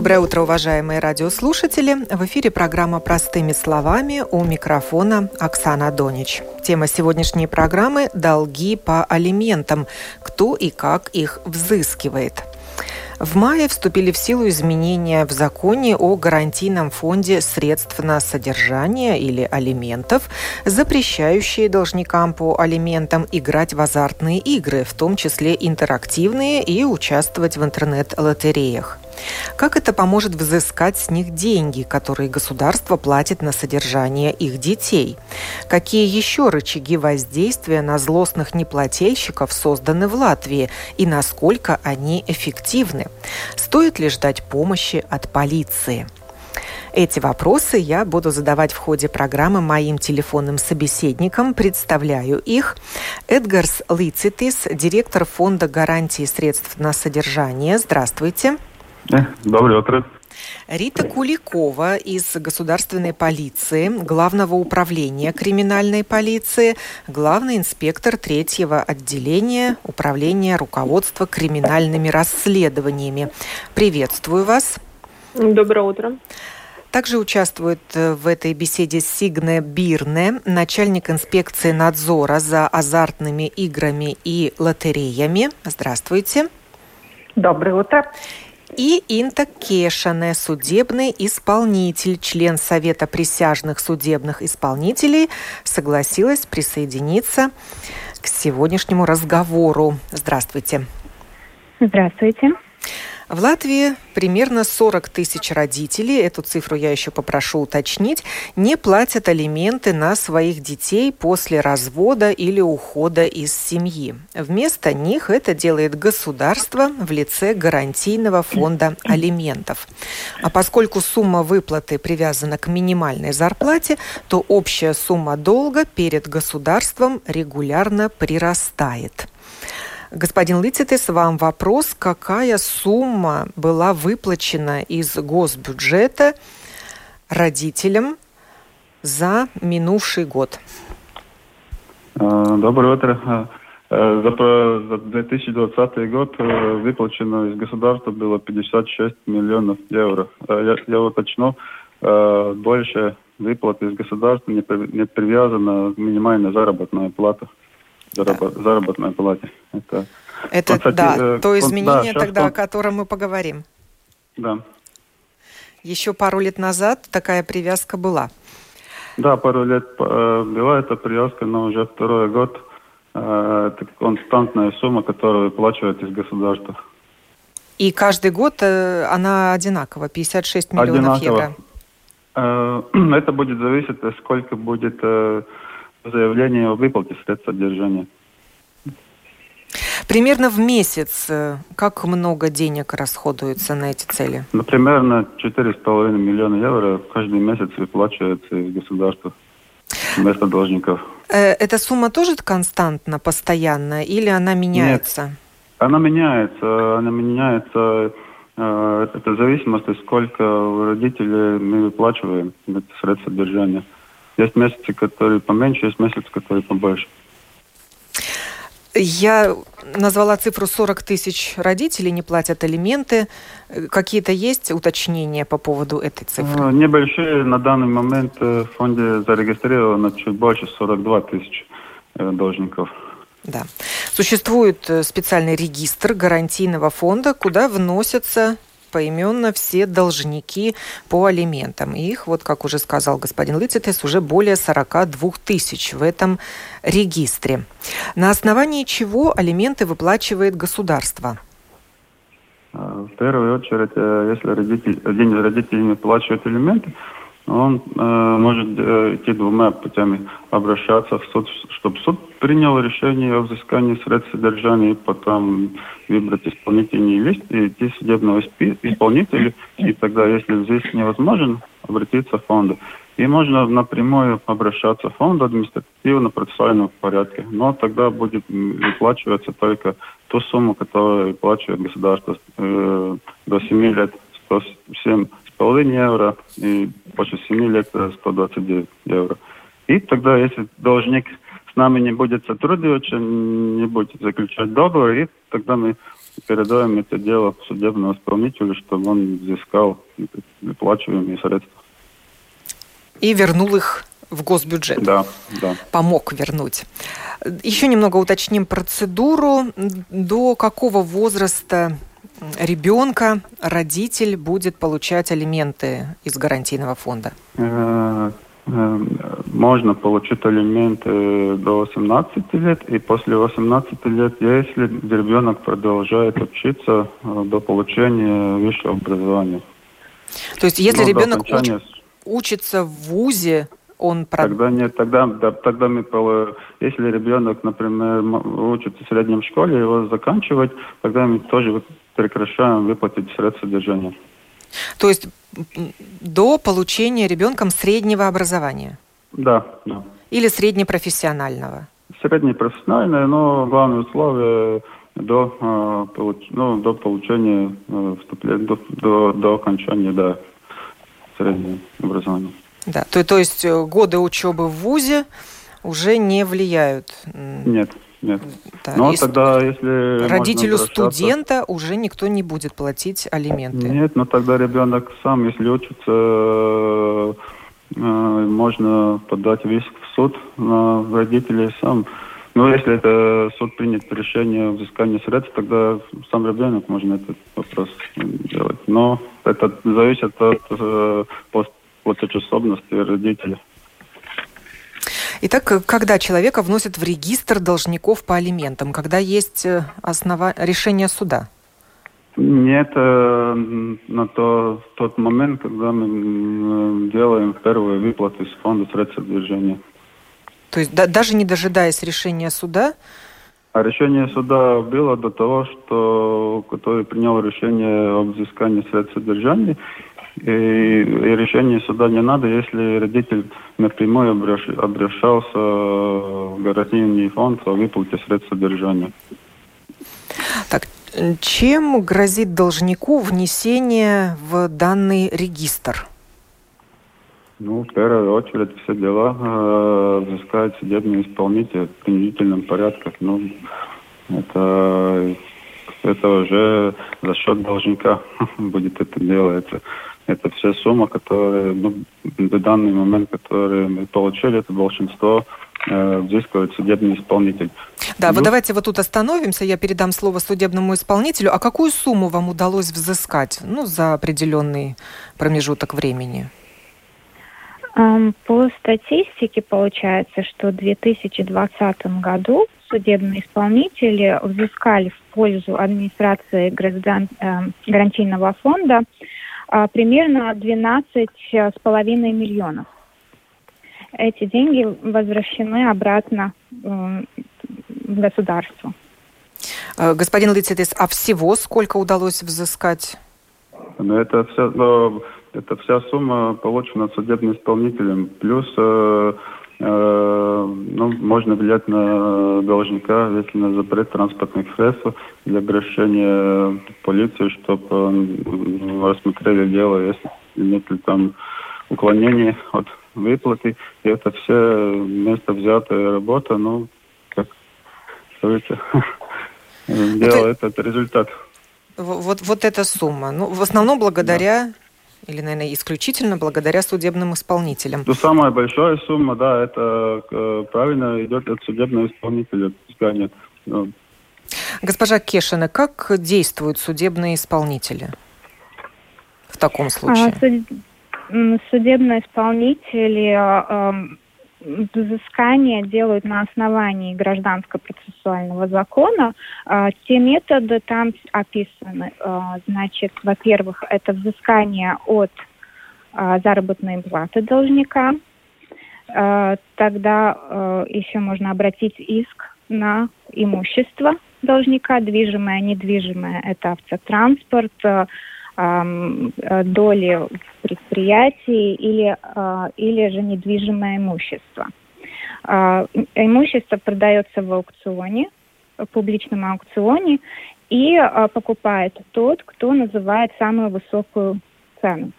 Доброе утро, уважаемые радиослушатели. В эфире программа «Простыми словами» у микрофона Оксана Донич. Тема сегодняшней программы – долги по алиментам. Кто и как их взыскивает. В мае вступили в силу изменения в законе о гарантийном фонде средств на содержание или алиментов, запрещающие должникам по алиментам играть в азартные игры, в том числе интерактивные, и участвовать в интернет-лотереях. Как это поможет взыскать с них деньги, которые государство платит на содержание их детей? Какие еще рычаги воздействия на злостных неплательщиков созданы в Латвии и насколько они эффективны? Стоит ли ждать помощи от полиции? Эти вопросы я буду задавать в ходе программы моим телефонным собеседникам. Представляю их. Эдгарс Лицитис, директор фонда гарантии средств на содержание. Здравствуйте. Доброе утро. Рита Куликова из Государственной полиции, Главного управления криминальной полиции, главный инспектор третьего отделения Управления руководства криминальными расследованиями. Приветствую вас. Доброе утро. Также участвует э, в этой беседе Сигне Бирне, начальник инспекции надзора за азартными играми и лотереями. Здравствуйте. Доброе утро и Инта Кешане, судебный исполнитель, член Совета присяжных судебных исполнителей, согласилась присоединиться к сегодняшнему разговору. Здравствуйте. Здравствуйте. В Латвии примерно 40 тысяч родителей, эту цифру я еще попрошу уточнить, не платят алименты на своих детей после развода или ухода из семьи. Вместо них это делает государство в лице гарантийного фонда алиментов. А поскольку сумма выплаты привязана к минимальной зарплате, то общая сумма долга перед государством регулярно прирастает. Господин Лыцитес, вам вопрос, какая сумма была выплачена из госбюджета родителям за минувший год? А, доброе утро. А, э, за 2020 год э, выплачено из государства было 56 миллионов евро. А, я, я уточню, больше выплаты из государства не привязана минимальная заработная плата заработ, заработной плате. Это, это кстати, да, э, то изменение да, тогда, он... о котором мы поговорим. Да. Еще пару лет назад такая привязка была. Да, пару лет э, была эта привязка, но уже второй год э, это константная сумма, которую выплачивает из государства. И каждый год э, она одинакова, 56 миллионов Одинаково. евро. Э, это будет зависеть, сколько будет э, заявление о выплате средств содержания. Примерно в месяц э, как много денег расходуется на эти цели? Ну, примерно 4,5 миллиона евро каждый месяц выплачивается из государства вместо должников. Э, эта сумма тоже константна, постоянная, или она меняется? Нет, она меняется. Она меняется. Э, это в зависимости, сколько родителей мы выплачиваем средства содержания. Есть месяцы, которые поменьше, есть месяцы, которые побольше. Я назвала цифру 40 тысяч родителей не платят алименты. Какие-то есть уточнения по поводу этой цифры? А, небольшие. На данный момент в фонде зарегистрировано чуть больше 42 тысяч э, должников. Да. Существует э, специальный регистр гарантийного фонда, куда вносятся поименно все должники по алиментам. И их, вот как уже сказал господин Лыцитес, уже более 42 тысяч в этом регистре. На основании чего алименты выплачивает государство? А, в первую очередь, э, если родитель, один из родителей не выплачивает алименты, он э, может э, идти двумя путями. Обращаться в суд, чтобы суд принял решение о взыскании средств содержания, и потом выбрать исполнительный лист и идти судебного исполнителя. И тогда, если здесь невозможно, обратиться в фонды. И можно напрямую обращаться в фонд административно-процессуального порядке. Но тогда будет выплачиваться только ту сумму, которую выплачивает государство э, до 7 лет 107,5 евро и после 7 лет 129 евро. И тогда, если должник с нами не будет сотрудничать, не будет заключать договор, и тогда мы передаем это дело судебному исполнителю, чтобы он взыскал выплачиваемые средства и вернул их в госбюджет. Да, да. Помог вернуть. Еще немного уточним процедуру. До какого возраста ребенка родитель будет получать алименты из гарантийного фонда? Э, э, можно получить алименты до 18 лет и после 18 лет, если ребенок продолжает учиться э, до получения высшего образования. То есть если Но ребенок окончания учится в ВУЗе, он Тогда нет, тогда, да, тогда мы, если ребенок, например, учится в среднем школе, его заканчивать, тогда мы тоже прекращаем выплатить средства содержания. То есть до получения ребенком среднего образования? Да, да. Или среднепрофессионального? Среднепрофессиональное, но главное условие до, э, ну, до получения э, вступления, до, до, до окончания, да, среднее образование. Да, то, то есть э, годы учебы в ВУЗе уже не влияют? Нет, нет. Да, Но если тогда, если родителю студента уже никто не будет платить алименты. Нет, но тогда ребенок сам, если учится, э, э, можно подать иск в суд на родителей сам. Но если это суд принят решение взыскания средств, тогда сам ребенок можно этот вопрос делать. Но это зависит от э, платежеспособности родителей. Итак, когда человека вносят в регистр должников по алиментам, когда есть э, основа... решение суда? Нет, э, на то, тот момент, когда мы делаем первую выплату из фонда средств содержания. То есть да, даже не дожидаясь решения суда? А решение суда было до того, что который принял решение об взыскании средств содержания. И, и решение суда не надо, если родитель напрямую обращ, обращался в гарантийный фонд о выплате средств содержания. Так, чем грозит должнику внесение в данный регистр? Ну, в первую очередь все дела э, взыскает судебный исполнитель в принудительном порядке. Ну, это, это уже за счет должника будет это делается. Это вся сумма, которая ну, до данный момент, которую мы получили, это большинство э, взыскивает судебный исполнитель. Да, ну, вот давайте вот тут остановимся, я передам слово судебному исполнителю. А какую сумму вам удалось взыскать ну, за определенный промежуток времени? По статистике получается, что в 2020 году судебные исполнители взыскали в пользу администрации граждан, э, гарантийного фонда примерно 12,5 миллионов. Эти деньги возвращены обратно э, в государство. Э, господин Лицетис, а всего сколько удалось взыскать? Ну, это все, но это вся сумма получена судебным исполнителем. Плюс э, э, ну, можно влиять на должника, если на запрет транспортных средств для обращения в полицию, чтобы э, рассмотрели дело, если нет ли там уклонений от выплаты. И это все место взятая работа, ну, как говорится, дело этот результат. Вот, вот эта сумма. Ну, в основном благодаря да или, наверное, исключительно благодаря судебным исполнителям? Ну, самая большая сумма, да, это э, правильно идет от судебного исполнителя взыскания. Ну. Госпожа Кешина, как действуют судебные исполнители в таком а, случае? А, судебные исполнители э, взыскания делают на основании гражданско-процессуального закона. А, те методы там описаны. А, значит, во-первых, это взыскание от заработные платы должника, тогда еще можно обратить иск на имущество должника, движимое, недвижимое, это автотранспорт, доли в предприятии или, или же недвижимое имущество. Имущество продается в аукционе, в публичном аукционе, и покупает тот, кто называет самую высокую цену.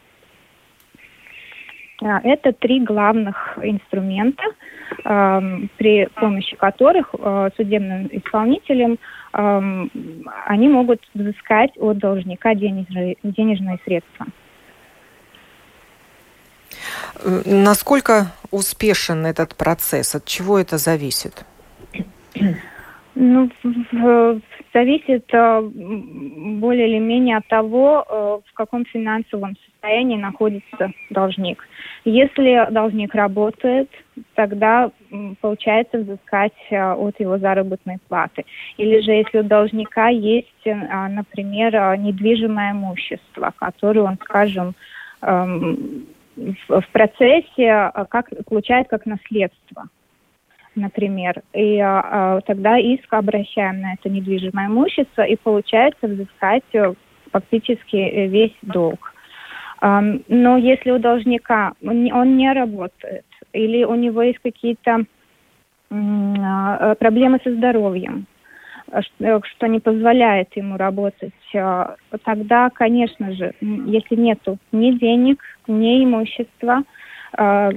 А, это три главных инструмента, при помощи которых а, судебным исполнителям они могут взыскать от должника денежные средства. Насколько успешен этот процесс? От чего это зависит? Ну, зависит э, более или менее от того, э, в каком финансовом состоянии находится должник. Если должник работает, тогда получается взыскать э, от его заработной платы. Или же если у должника есть, например, недвижимое имущество, которое он, скажем, эм, в процессе как, получает как наследство например, и а, а, тогда иск обращаем на это недвижимое имущество, и получается взыскать э, фактически э, весь долг. А, но если у должника он не работает, или у него есть какие-то а, проблемы со здоровьем, что не позволяет ему работать, тогда, конечно же, если нету ни денег, ни имущества, Э,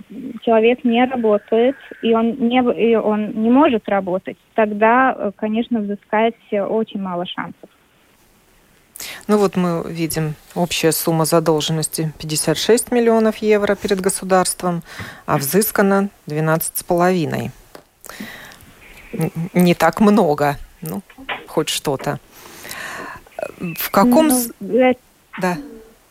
человек не работает, и он не, и он не может работать, тогда, э, конечно, взыскать очень мало шансов. Ну вот мы видим общая сумма задолженности 56 миллионов евро перед государством, а взыскано 12,5. Не так много, ну, хоть что-то. В каком... Ну, да.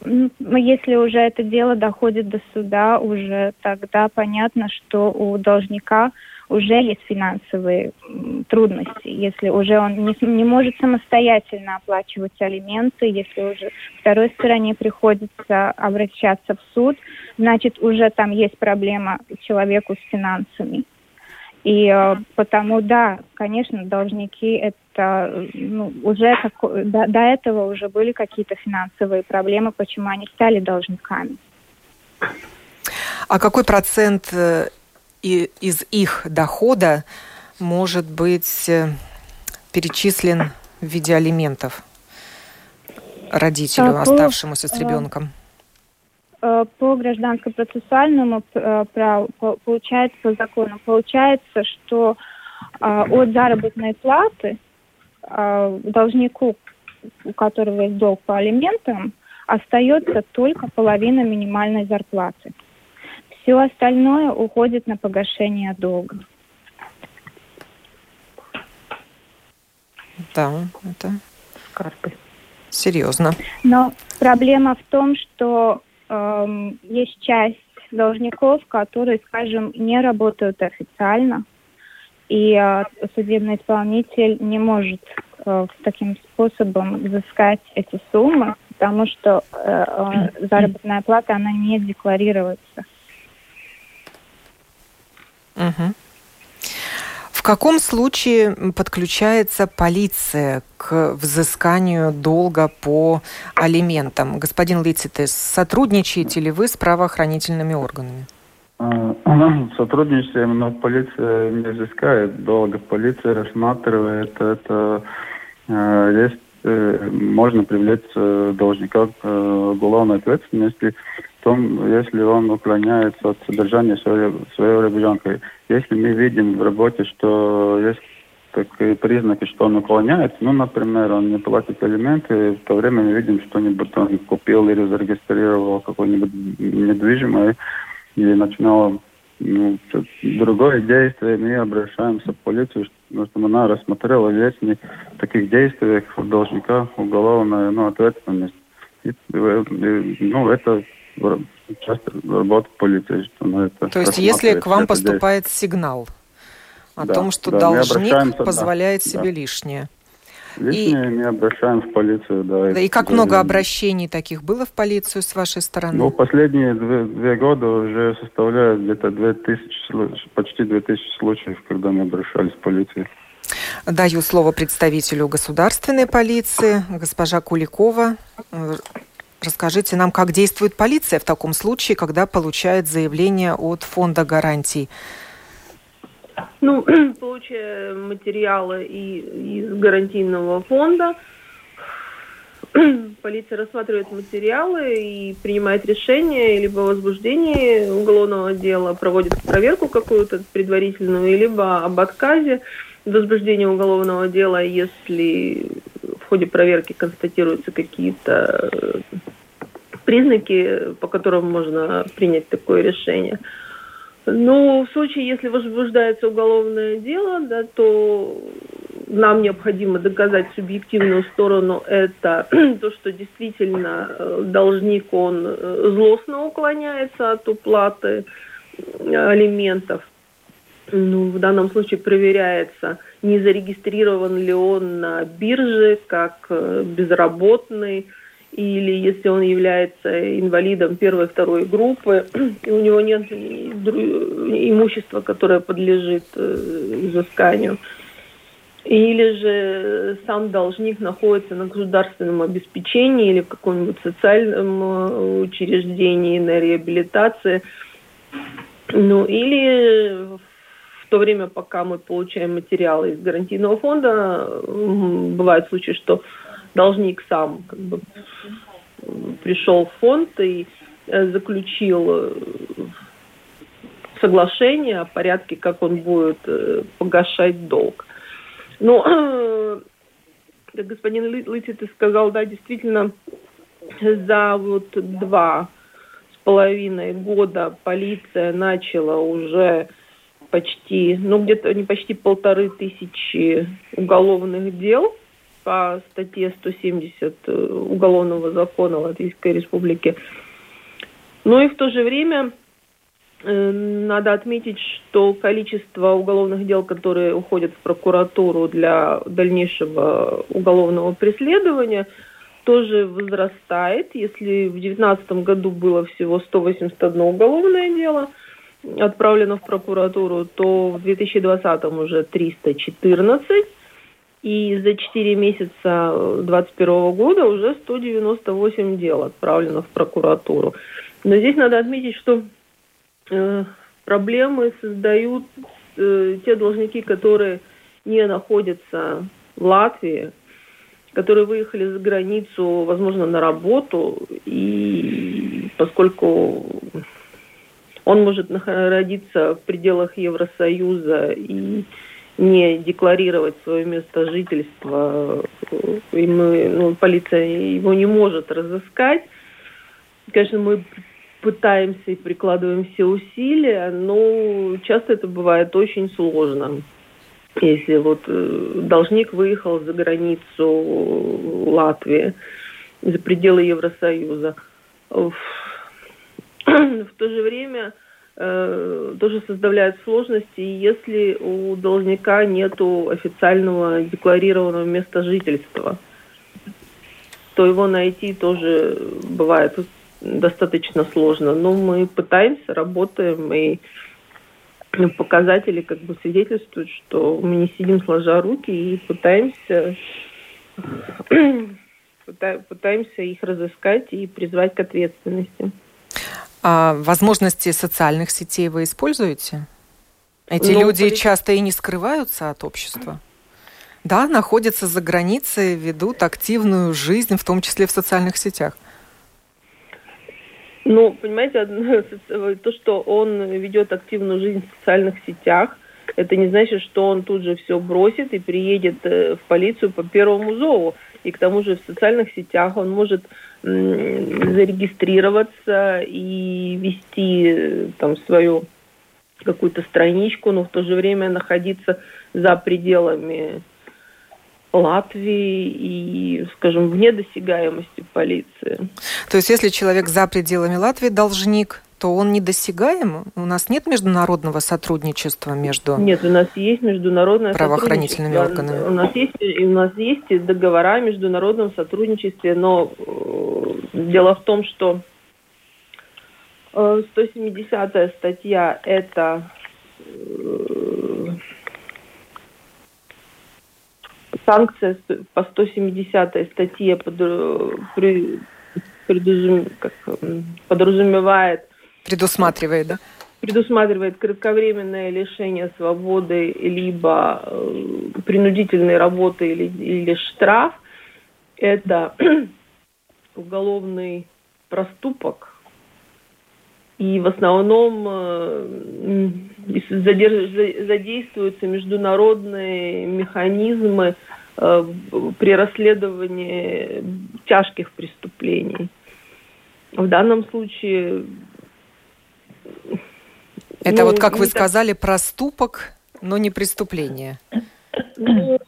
Если уже это дело доходит до суда, уже тогда понятно, что у должника уже есть финансовые трудности. Если уже он не, не может самостоятельно оплачивать алименты, если уже второй стороне приходится обращаться в суд, значит уже там есть проблема человеку с финансами. И э, потому, да, конечно, должники это ну, уже как, до, до этого уже были какие-то финансовые проблемы, почему они стали должниками. А какой процент э, из их дохода может быть э, перечислен в виде алиментов родителю, оставшемуся с ребенком? Э, по гражданско-процессуальному э, праву, получается, по закону, получается, что э, от заработной платы должнику, у которого есть долг по алиментам, остается только половина минимальной зарплаты. Все остальное уходит на погашение долга. Да, это серьезно. Но проблема в том, что Эм, есть часть должников, которые, скажем, не работают официально, и э, судебный исполнитель не может э, таким способом взыскать эти суммы, потому что э, э, заработная плата, она не декларируется. Угу. В каком случае подключается полиция к взысканию долга по алиментам? Господин Лицитес, сотрудничаете ли вы с правоохранительными органами? А, сотрудничаем, но полиция не взыскает долга. Полиция рассматривает это. Э, есть, э, можно привлечь э, должника к уголовной ответственности том, если он уклоняется от содержания своего, своего ребенка. Если мы видим в работе, что есть такие признаки, что он уклоняется, ну, например, он не платит алименты, в то время мы видим, что-нибудь он купил или зарегистрировал какое-нибудь недвижимое и начинал ну, другое действие, мы обращаемся в полицию, чтобы она рассмотрела, ли таких действий должника уголовная ну, ответственность. И, ну, это часто работа полиции. Что, ну, это То есть если к вам поступает действие. сигнал о да, том, что да, должник позволяет да, себе да. лишнее, Лишнее и... мы обращаем в полицию, да. да и как много обращений таких было в полицию с вашей стороны? Ну, последние две, две года уже составляют где-то 2000, почти 2000 случаев, когда мы обращались в полицию. Даю слово представителю государственной полиции, госпожа Куликова. Расскажите нам, как действует полиция в таком случае, когда получает заявление от фонда гарантий. Ну, получая материалы и из гарантийного фонда, полиция рассматривает материалы и принимает решение либо о уголовного дела, проводит проверку какую-то предварительную, либо об отказе возбуждения уголовного дела, если ходе проверки констатируются какие-то признаки, по которым можно принять такое решение. Ну, в случае, если возбуждается уголовное дело, да, то нам необходимо доказать субъективную сторону. Это то, что действительно э, должник, он э, злостно уклоняется от уплаты э, алиментов. Ну, в данном случае проверяется, не зарегистрирован ли он на бирже как безработный, или если он является инвалидом первой и второй группы, и у него нет имущества, которое подлежит э, изысканию, или же сам должник находится на государственном обеспечении или в каком-нибудь социальном э, учреждении на реабилитации, ну или в то время, пока мы получаем материалы из гарантийного фонда, бывают случаи, что должник сам как бы пришел в фонд и э, заключил э, соглашение о порядке, как он будет э, погашать долг. Но, как господин Лысит сказал, да, действительно, за вот два с половиной года полиция начала уже почти, ну где-то не почти полторы тысячи уголовных дел – по статье 170 э, Уголовного закона Латвийской Республики. Но и в то же время э, надо отметить, что количество уголовных дел, которые уходят в прокуратуру для дальнейшего уголовного преследования, тоже возрастает. Если в 2019 году было всего 181 уголовное дело отправлено в прокуратуру, то в 2020 уже 314. И за 4 месяца 2021 года уже 198 дел отправлено в прокуратуру. Но здесь надо отметить, что э, проблемы создают э, те должники, которые не находятся в Латвии, которые выехали за границу, возможно, на работу, и поскольку он может находиться в пределах Евросоюза и не декларировать свое место жительства, и мы, ну, полиция его не может разыскать. Конечно, мы пытаемся и прикладываем все усилия, но часто это бывает очень сложно. Если вот э, должник выехал за границу Латвии, за пределы Евросоюза, в то же время э, тоже составляет сложности, если у должника нет официального декларированного места жительства, то его найти тоже бывает достаточно сложно. Но мы пытаемся, работаем, и показатели как бы свидетельствуют, что мы не сидим сложа руки и пытаемся пытаемся их разыскать и призвать к ответственности. А возможности социальных сетей вы используете? Эти ну, люди полит... часто и не скрываются от общества. Да, находятся за границей, ведут активную жизнь, в том числе в социальных сетях. Ну, понимаете, то, что он ведет активную жизнь в социальных сетях, это не значит, что он тут же все бросит и приедет э, в полицию по первому зову. И к тому же в социальных сетях он может зарегистрироваться и вести э, там свою какую-то страничку, но в то же время находиться за пределами Латвии и, скажем, вне досягаемости полиции. То есть, если человек за пределами Латвии должник, что он недосягаем? У нас нет международного сотрудничества между Нет, у нас есть международное правоохранительными органами. У нас есть, у нас есть договора о международном сотрудничестве, но э, дело в том, что 170 э, статья – это э, санкция по 170 статье под, при, предузум, как, подразумевает... Предусматривает, да? Предусматривает кратковременное лишение свободы, либо э, принудительной работы или, или штраф. Это уголовный проступок. И в основном э, задействуются международные механизмы Э, при расследовании тяжких преступлений. В данном случае... Это ну, вот, как вы так... сказали, проступок, но не преступление. Ну,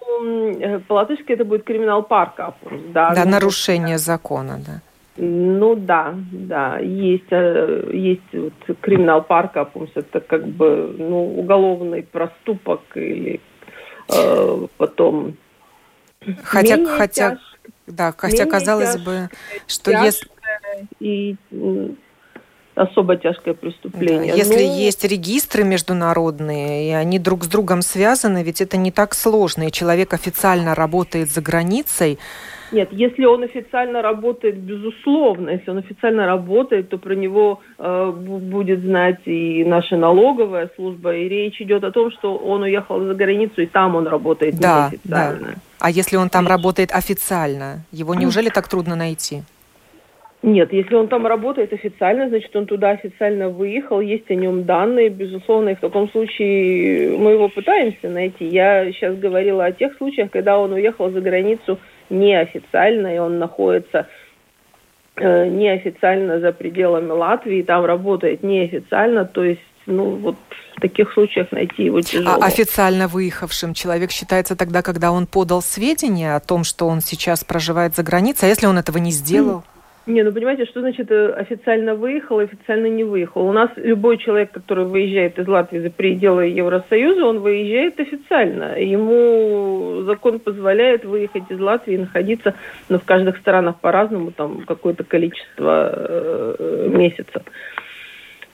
по-латышски это будет криминал парка. Да, да ну, нарушение закона, да. Ну да, да, есть, э, есть вот криминал парка, это как бы ну, уголовный проступок или э, потом Хотя, менее хотя, тяж... да, хотя казалось бы, что если и особо тяжкое преступление. Да, если ну... есть регистры международные, и они друг с другом связаны, ведь это не так сложно, и человек официально работает за границей, нет, если он официально работает, безусловно, если он официально работает, то про него э, будет знать и наша налоговая служба, и речь идет о том, что он уехал за границу, и там он работает да, неофициально. Да. А если он там работает официально, его неужели так трудно найти? Нет, если он там работает официально, значит, он туда официально выехал, есть о нем данные, безусловно, и в таком случае мы его пытаемся найти. Я сейчас говорила о тех случаях, когда он уехал за границу неофициально, и он находится э, неофициально за пределами Латвии, там работает неофициально, то есть ну, вот в таких случаях найти его тяжело. А официально выехавшим человек считается тогда, когда он подал сведения о том, что он сейчас проживает за границей, а если он этого не сделал? Не, ну понимаете, что значит э, официально выехал, официально не выехал? У нас любой человек, который выезжает из Латвии за пределы Евросоюза, он выезжает официально. Ему закон позволяет выехать из Латвии и находиться, но ну, в каждых странах по-разному, там какое-то количество э, месяцев.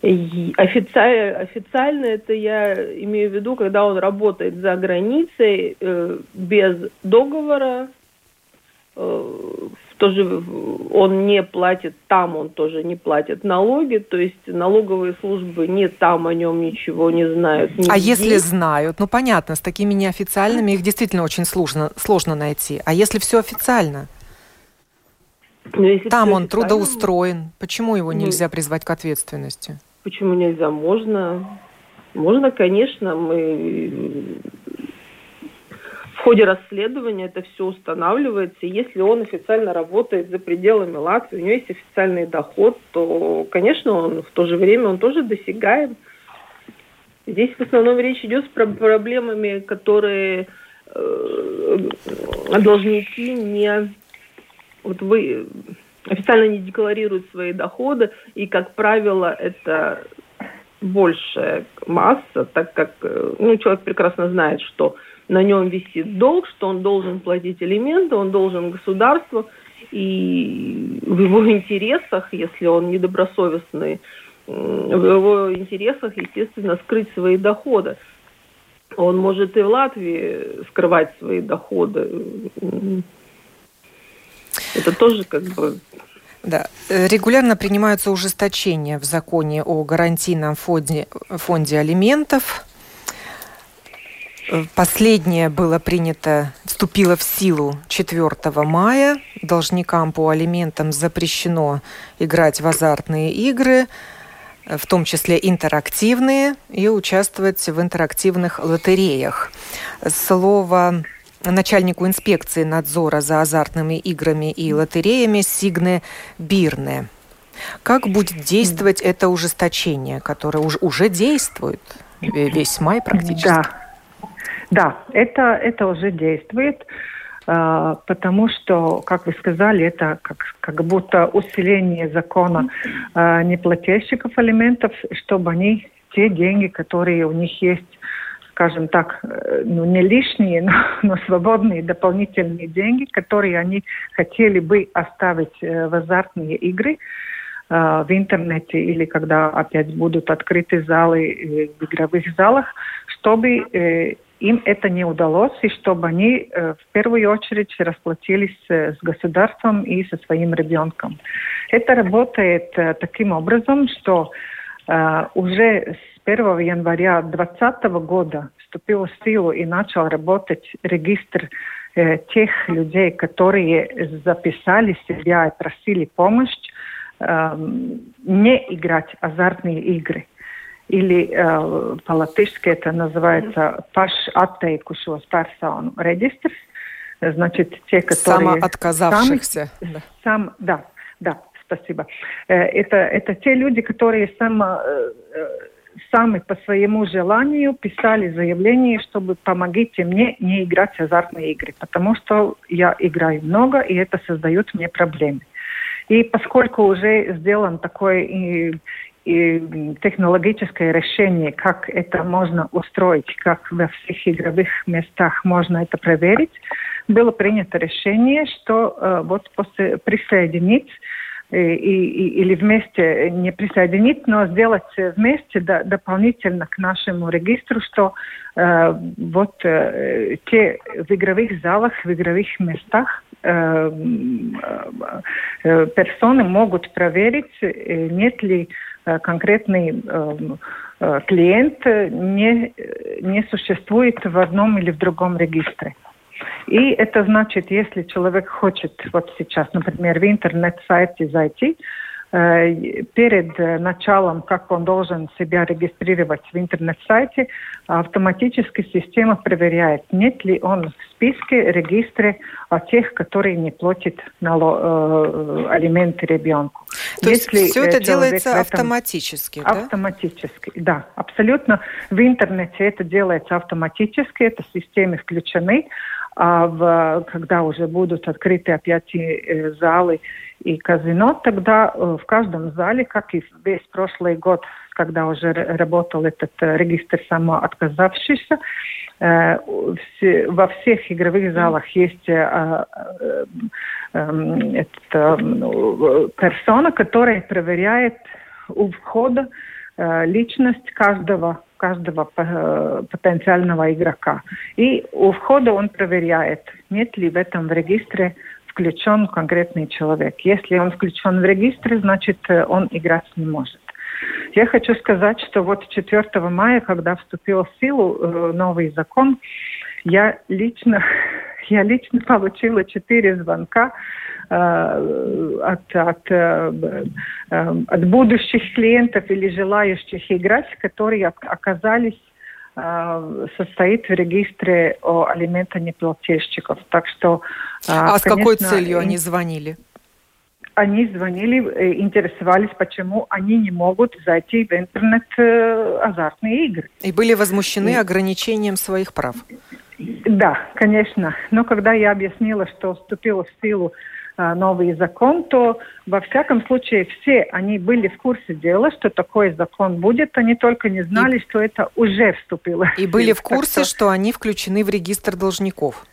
Официально, официально это я имею в виду, когда он работает за границей э, без договора, э, тоже он не платит там, он тоже не платит налоги, то есть налоговые службы не там о нем ничего не знают. А если знают, ну понятно, с такими неофициальными их действительно очень сложно, сложно найти. А если все официально? Ну, если там он трудоустроен, почему его ну, нельзя призвать к ответственности? Почему нельзя? Можно. Можно, конечно, мы в ходе расследования это все устанавливается. Если он официально работает за пределами Латвии, у него есть официальный доход, то, конечно, он в то же время он тоже досягаем. Здесь в основном речь идет с проблемами, которые э, должники не вот вы официально не декларируют свои доходы, и, как правило, это большая масса, так как э, ну, человек прекрасно знает, что на нем висит долг, что он должен платить элементы, он должен государству, и в его интересах, если он недобросовестный, в его интересах, естественно, скрыть свои доходы. Он может и в Латвии скрывать свои доходы. Это тоже как бы да. Регулярно принимаются ужесточения в законе о гарантийном фонде, фонде алиментов. Последнее было принято, вступило в силу 4 мая. Должникам по алиментам запрещено играть в азартные игры, в том числе интерактивные, и участвовать в интерактивных лотереях. Слово начальнику инспекции надзора за азартными играми и лотереями Сигне Бирне. Как будет действовать это ужесточение, которое уже, уже действует весь май практически? Да, да, это, это уже действует. а, потому что, как вы сказали, это как, как будто усиление закона а, неплательщиков алиментов, чтобы они те деньги, которые у них есть, скажем так, э, ну не лишние, но, но свободные дополнительные деньги, которые они хотели бы оставить э, в азартные игры, в интернете или когда опять будут открыты залы в игровых залах, чтобы им это не удалось, и чтобы они э, в первую очередь расплатились э, с государством и со своим ребенком. Это работает э, таким образом, что уже с 1 января 2020 года вступил в силу и начал работать регистр тех людей, которые записали себя и просили помощь не играть азартные игры или э, по-латышски это называется pašatteikušos personu регистр, значит, те, которые... Самоотказавшихся. Сами, да. Сам, да, да, спасибо. Э, это, это те люди, которые само, э, э, сами по своему желанию писали заявление, чтобы помогите мне не играть в азартные игры, потому что я играю много, и это создает мне проблемы. И поскольку уже сделан такой и технологическое решение, как это можно устроить, как во всех игровых местах можно это проверить, было принято решение, что э, вот после присоединить и, и, или вместе не присоединить, но сделать вместе до, дополнительно к нашему регистру, что э, вот э, те в игровых залах, в игровых местах э, э, персоны могут проверить, э, нет ли Э, конкретный э, э, клиент не, не существует в одном или в другом регистре. И это значит, если человек хочет вот сейчас, например, в интернет-сайте зайти, Э, перед э, началом, как он должен себя регистрировать в интернет-сайте, автоматически система проверяет, нет ли он в списке, регистре о тех, которые не платят нало, э, алименты ребенку. То Если есть все это делается этом... автоматически, да? Автоматически, да, абсолютно. В интернете это делается автоматически, это системы включены, а в, когда уже будут открыты опять э, залы и казино, тогда э, в каждом зале, как и весь прошлый год, когда уже работал этот э, регистр самоотказавшихся, во всех игровых залах есть эм, персона, которая проверяет у входа личность каждого каждого потенциального игрока. И у входа он проверяет, нет ли в этом регистре включен конкретный человек. Если он включен в регистр, значит, э, он играть не может. Я хочу сказать, что вот 4 мая, когда вступил в силу э, новый закон, я лично, я лично получила четыре звонка э, от, от, э, э, от будущих клиентов или желающих играть, которые оказались Э, состоит в регистре о алиментонеплательщиков. Так что, э, а конечно, с какой целью они звонили? Они звонили, э, интересовались, почему они не могут зайти в интернет азартные игры. И были возмущены И... ограничением своих прав. Да, конечно. Но когда я объяснила, что вступила в силу новый закон, то во всяком случае все они были в курсе дела, что такой закон будет, они только не знали, и, что это уже вступило. И были в курсе, что... что они включены в регистр должников.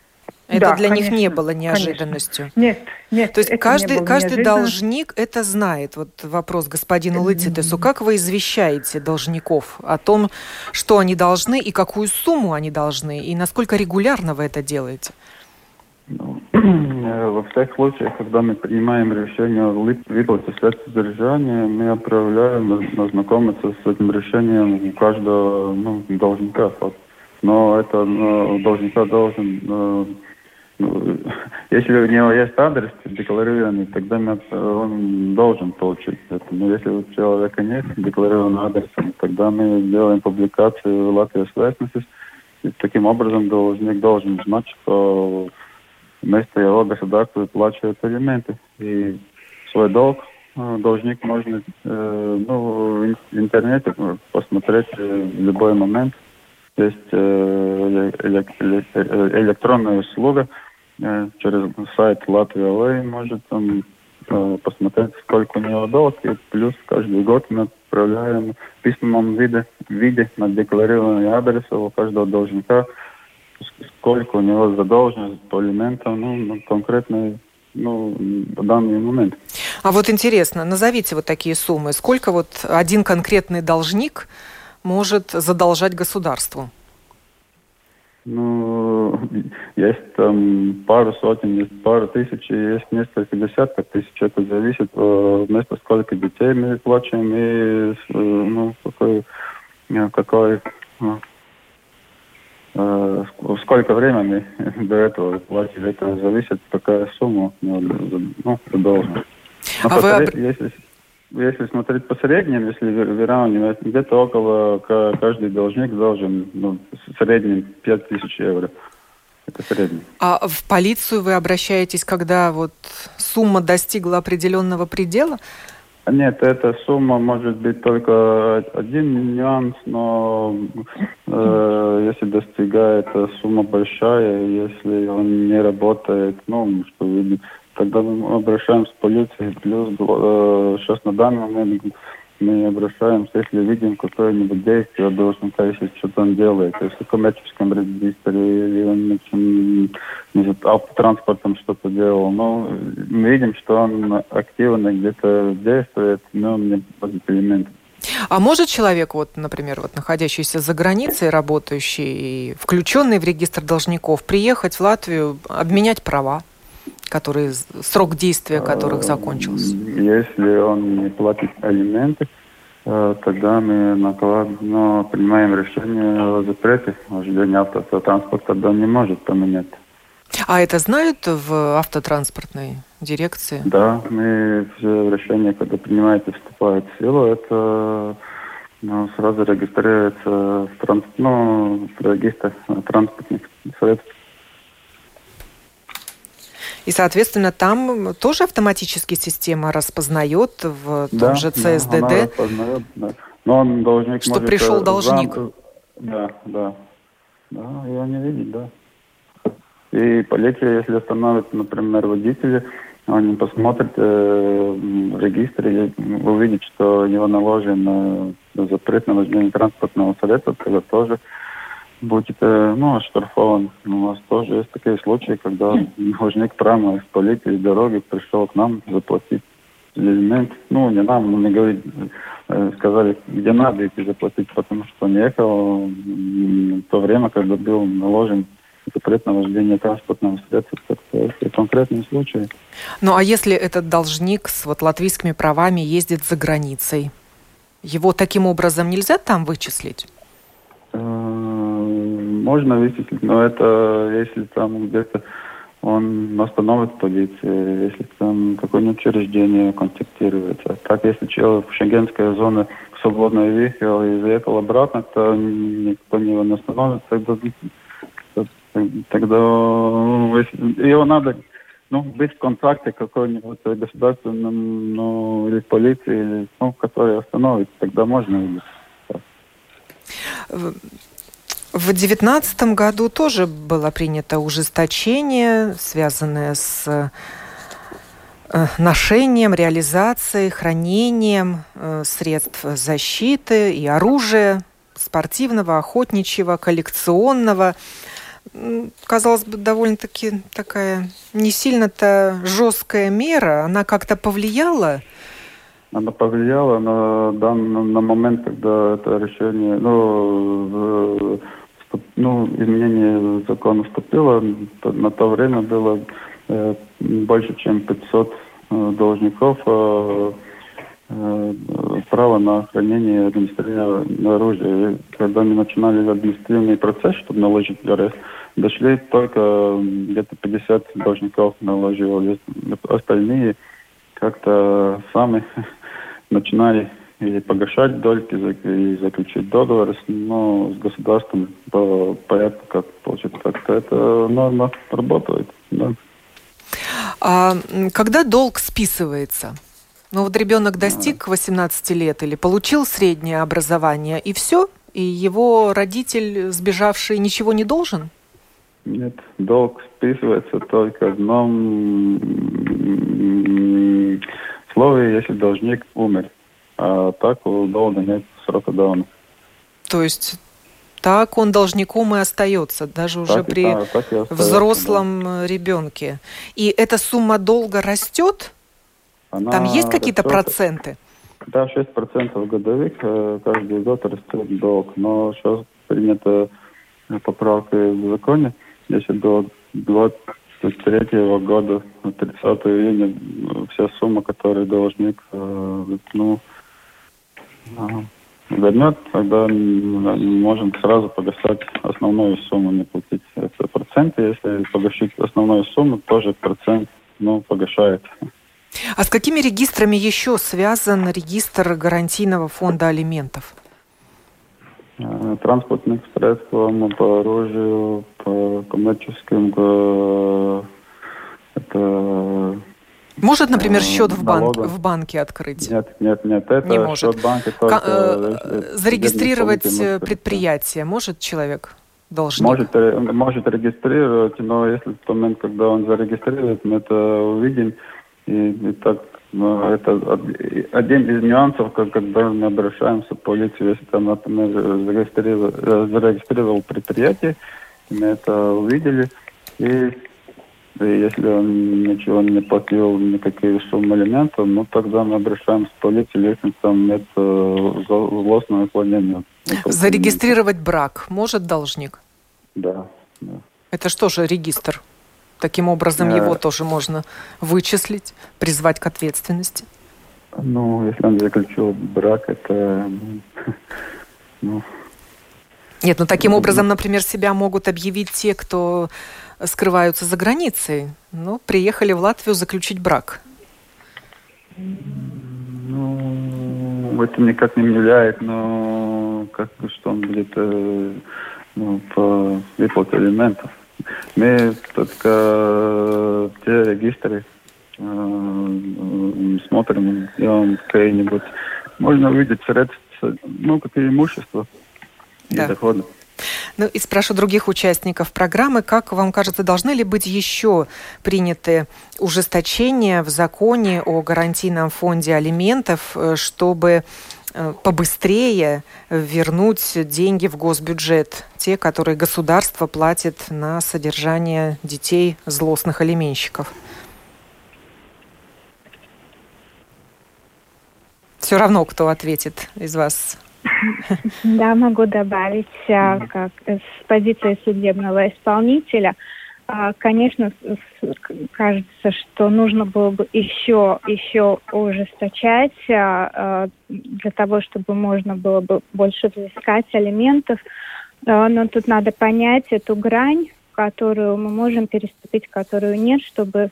Это да, для конечно, них не было неожиданностью. Конечно. Нет, нет. То есть каждый, каждый должник это знает. Вот вопрос господину Лыцитесу. Как вы извещаете должников о том, что они должны и какую сумму они должны, и насколько регулярно вы это делаете? Ну, во всех случаях, когда мы принимаем решение средств содержания, мы отправляем ознакомиться с этим решением каждого ну, должника. Но это ну, должника должен, ну, ну, если у него есть адрес декларированный, тогда он должен получить это. Но если у человека нет декларированного адреса, тогда мы делаем публикацию в Латвии и таким образом должник должен знать, что вместо его государство выплачивает алименты. И свой долг э, должник можно э, ну, в интернете посмотреть в любой момент. Есть э, электронная услуга э, через сайт Латвия Лей может там э, посмотреть, сколько у него долг, и плюс каждый год мы отправляем в письменном виде, виде на декларированный адрес у каждого должника, сколько у него задолженность по элементам, ну, конкретно ну, в данный момент. А вот интересно, назовите вот такие суммы. Сколько вот один конкретный должник может задолжать государству? Ну, есть там пару сотен, есть пару тысяч, есть несколько десятков тысяч. Это зависит э, вместо сколько детей мы плачем и э, ну, какой, э, какой сколько времени до этого платили. Это зависит, какая сумма ну, должна. А вы... если, если смотреть по средним, если выравнивать, где-то около каждый должник должен ну, в среднем 5 тысяч евро. Это средний. А в полицию вы обращаетесь, когда вот сумма достигла определенного предела? Нет, эта сумма может быть только один нюанс, но э, если достигает сумма большая, если он не работает, ну, что видит, тогда мы обращаемся в полицию. Плюс э, сейчас на данный момент мы обращаемся, если видим какое-нибудь действие должника, если что-то он делает, если в коммерческом регистре или он не автотранспортом что-то делал. Но мы видим, что он активно где-то действует, но он не элементы. А может человек, вот, например, вот находящийся за границей, работающий включенный в регистр должников, приехать в Латвию, обменять права? Которые, срок действия которых закончился? Если он не платит алименты, э, тогда мы наклад, ну, принимаем решение о запрете вождения автотранспорта, тогда не может поменять. А это знают в автотранспортной дирекции? Да, мы все решения, когда принимаете, вступают в силу, это ну, сразу регистрируется в, транс, ну, в регистр транспортных средств. И, соответственно, там тоже автоматически система распознает в том да, же ЦСДД. Да. Но он должник что может, пришел э, должник. Зам... Да, да. Да, его не видит, да. И полиция, если остановит, например, водителя, он посмотрит э, в регистре, увидит, что у него наложен э, запрет на вождение транспортного средства, тогда тоже будет э, ну, оштрафован. У нас тоже есть такие случаи, когда должник прямо из полиции, дороги пришел к нам заплатить элемент. Ну, не нам, но не говорить, э, сказали, где надо идти заплатить, потому что он ехал в то время, когда был наложен запрет на вождение транспортного средства. Это конкретные случаи. Ну, а если этот должник с вот латвийскими правами ездит за границей, его таким образом нельзя там вычислить? Можно вычислить, но это если там где-то он остановит полицию, если там какое-нибудь учреждение контактируется. Так, если человек в шенгенской зоне свободно въехал и заехал обратно, то никто не остановит, тогда, тогда ну, его надо ну, быть в контакте какой-нибудь государственном, ну, или полиции, ну, который остановит, тогда можно. В 2019 году тоже было принято ужесточение, связанное с э, ношением, реализацией, хранением э, средств защиты и оружия спортивного, охотничьего, коллекционного. Казалось бы, довольно-таки такая не сильно-то жесткая мера. Она как-то повлияла она повлияла на, данный, на момент, когда это решение, ну, ну, изменение закона вступило, на то время было э, больше, чем 500 э, должников э, э, право на хранение административного оружия. И когда мы начинали административный процесс, чтобы наложить арест, дошли только где-то 50 должников наложили. Остальные как-то сами начинали или погашать дольки и заключить договор но с государством по порядку, как получится, как-то эта норма работает. Да. А когда долг списывается? Ну вот ребенок достиг 18 лет или получил среднее образование, и все? И его родитель, сбежавший, ничего не должен? Нет, долг списывается только в одном слове, если должник умер. А так у долга нет срока давности. То есть так он должником и остается, даже уже так при и, так, так остается, взрослом да. ребенке. И эта сумма долга растет? Она Там есть какие-то проценты? Да, 6% годовых э, каждый год растет долг. Но сейчас принята поправка в законе, если до 23 года, 30 июня, вся сумма, которую должник э, вернет, тогда можем сразу погашать основную сумму, не платить это проценты. Если погашить основную сумму, тоже процент ну, погашает. А с какими регистрами еще связан регистр гарантийного фонда алиментов? Э, транспортных средствам, по оружию, по коммерческим, э, это может, например, счет в, банк, в банке открыть? Нет, нет, нет. Это не может. счет банка только... Э, зарегистрировать предприятие может человек? Должник? Может, может регистрировать, но если в тот момент, когда он зарегистрирует, мы это увидим. И, и так но это один из нюансов, когда мы обращаемся в полицию, если там, например, зарегистрировал, зарегистрировал предприятие, мы это увидели, и если он ничего не платил, никакие суммы элементов, ну тогда мы обращаемся в полицию, если там нет э, злостного уклонения. Зарегистрировать брак может должник? Да. да. Это что же регистр? Таким образом, его тоже можно вычислить, призвать к ответственности? Ну, если он заключил брак, это... Ну, Нет, ну таким образом, например, себя могут объявить те, кто скрываются за границей, но приехали в Латвию заключить брак. Ну, это никак не влияет, но как что он будет э, ну, по выплате элементов. Мы только те регистры э, смотрим, делаем какие-нибудь. Можно увидеть средства, ну, какие имущества да. и доходы. Ну и спрошу других участников программы, как вам кажется, должны ли быть еще приняты ужесточения в законе о гарантийном фонде алиментов, э, чтобы э, побыстрее вернуть деньги в госбюджет, те, которые государство платит на содержание детей злостных алименщиков? Все равно, кто ответит из вас да, могу добавить, а, как с позиции судебного исполнителя. А, конечно, кажется, что нужно было бы еще, еще ужесточать а, для того, чтобы можно было бы больше взыскать алиментов. Но тут надо понять эту грань, которую мы можем переступить, которую нет, чтобы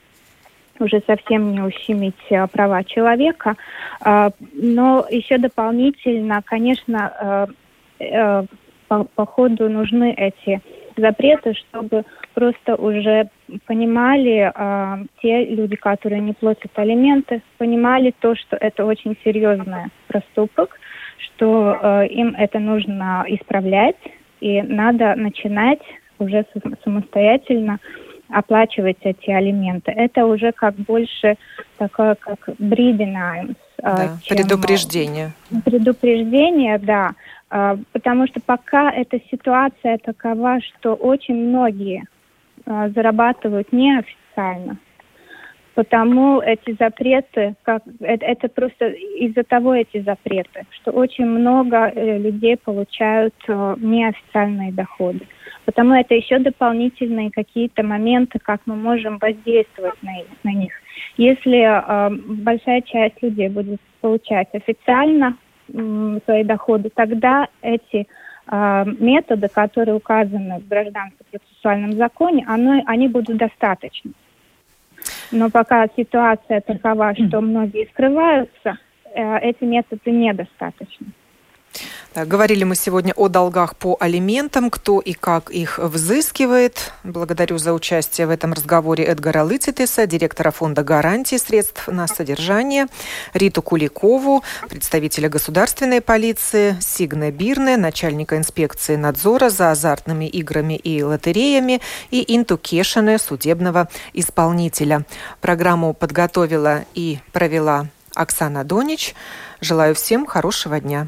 уже совсем не ущемить а, права человека. А, но еще дополнительно, конечно, а, э, по, по ходу нужны эти запреты, чтобы просто уже понимали э, те люди, которые не платят алименты, понимали то, что это очень серьезный проступок, что э, им это нужно исправлять, и надо начинать уже самостоятельно оплачивать эти алименты. Это уже как больше такое, как бридинаймс. А, да, чем, предупреждение. Предупреждение, да. А, потому что пока эта ситуация такова, что очень многие а, зарабатывают неофициально, потому эти запреты, как, это, это просто из-за того эти запреты, что очень много э, людей получают э, неофициальные доходы. Потому это еще дополнительные какие-то моменты, как мы можем воздействовать на, на них. Если э, большая часть людей будет получать официально э, свои доходы, тогда эти э, методы, которые указаны в гражданском процессуальном законе, оно, они будут достаточны. Но пока ситуация такова, что многие скрываются, э, эти методы недостаточны. Говорили мы сегодня о долгах по алиментам, кто и как их взыскивает. Благодарю за участие в этом разговоре Эдгара Лыцитеса, директора фонда гарантии средств на содержание, Риту Куликову, представителя государственной полиции, Сигне Бирне, начальника инспекции надзора за азартными играми и лотереями и Инту Кешине, судебного исполнителя. Программу подготовила и провела Оксана Донич. Желаю всем хорошего дня.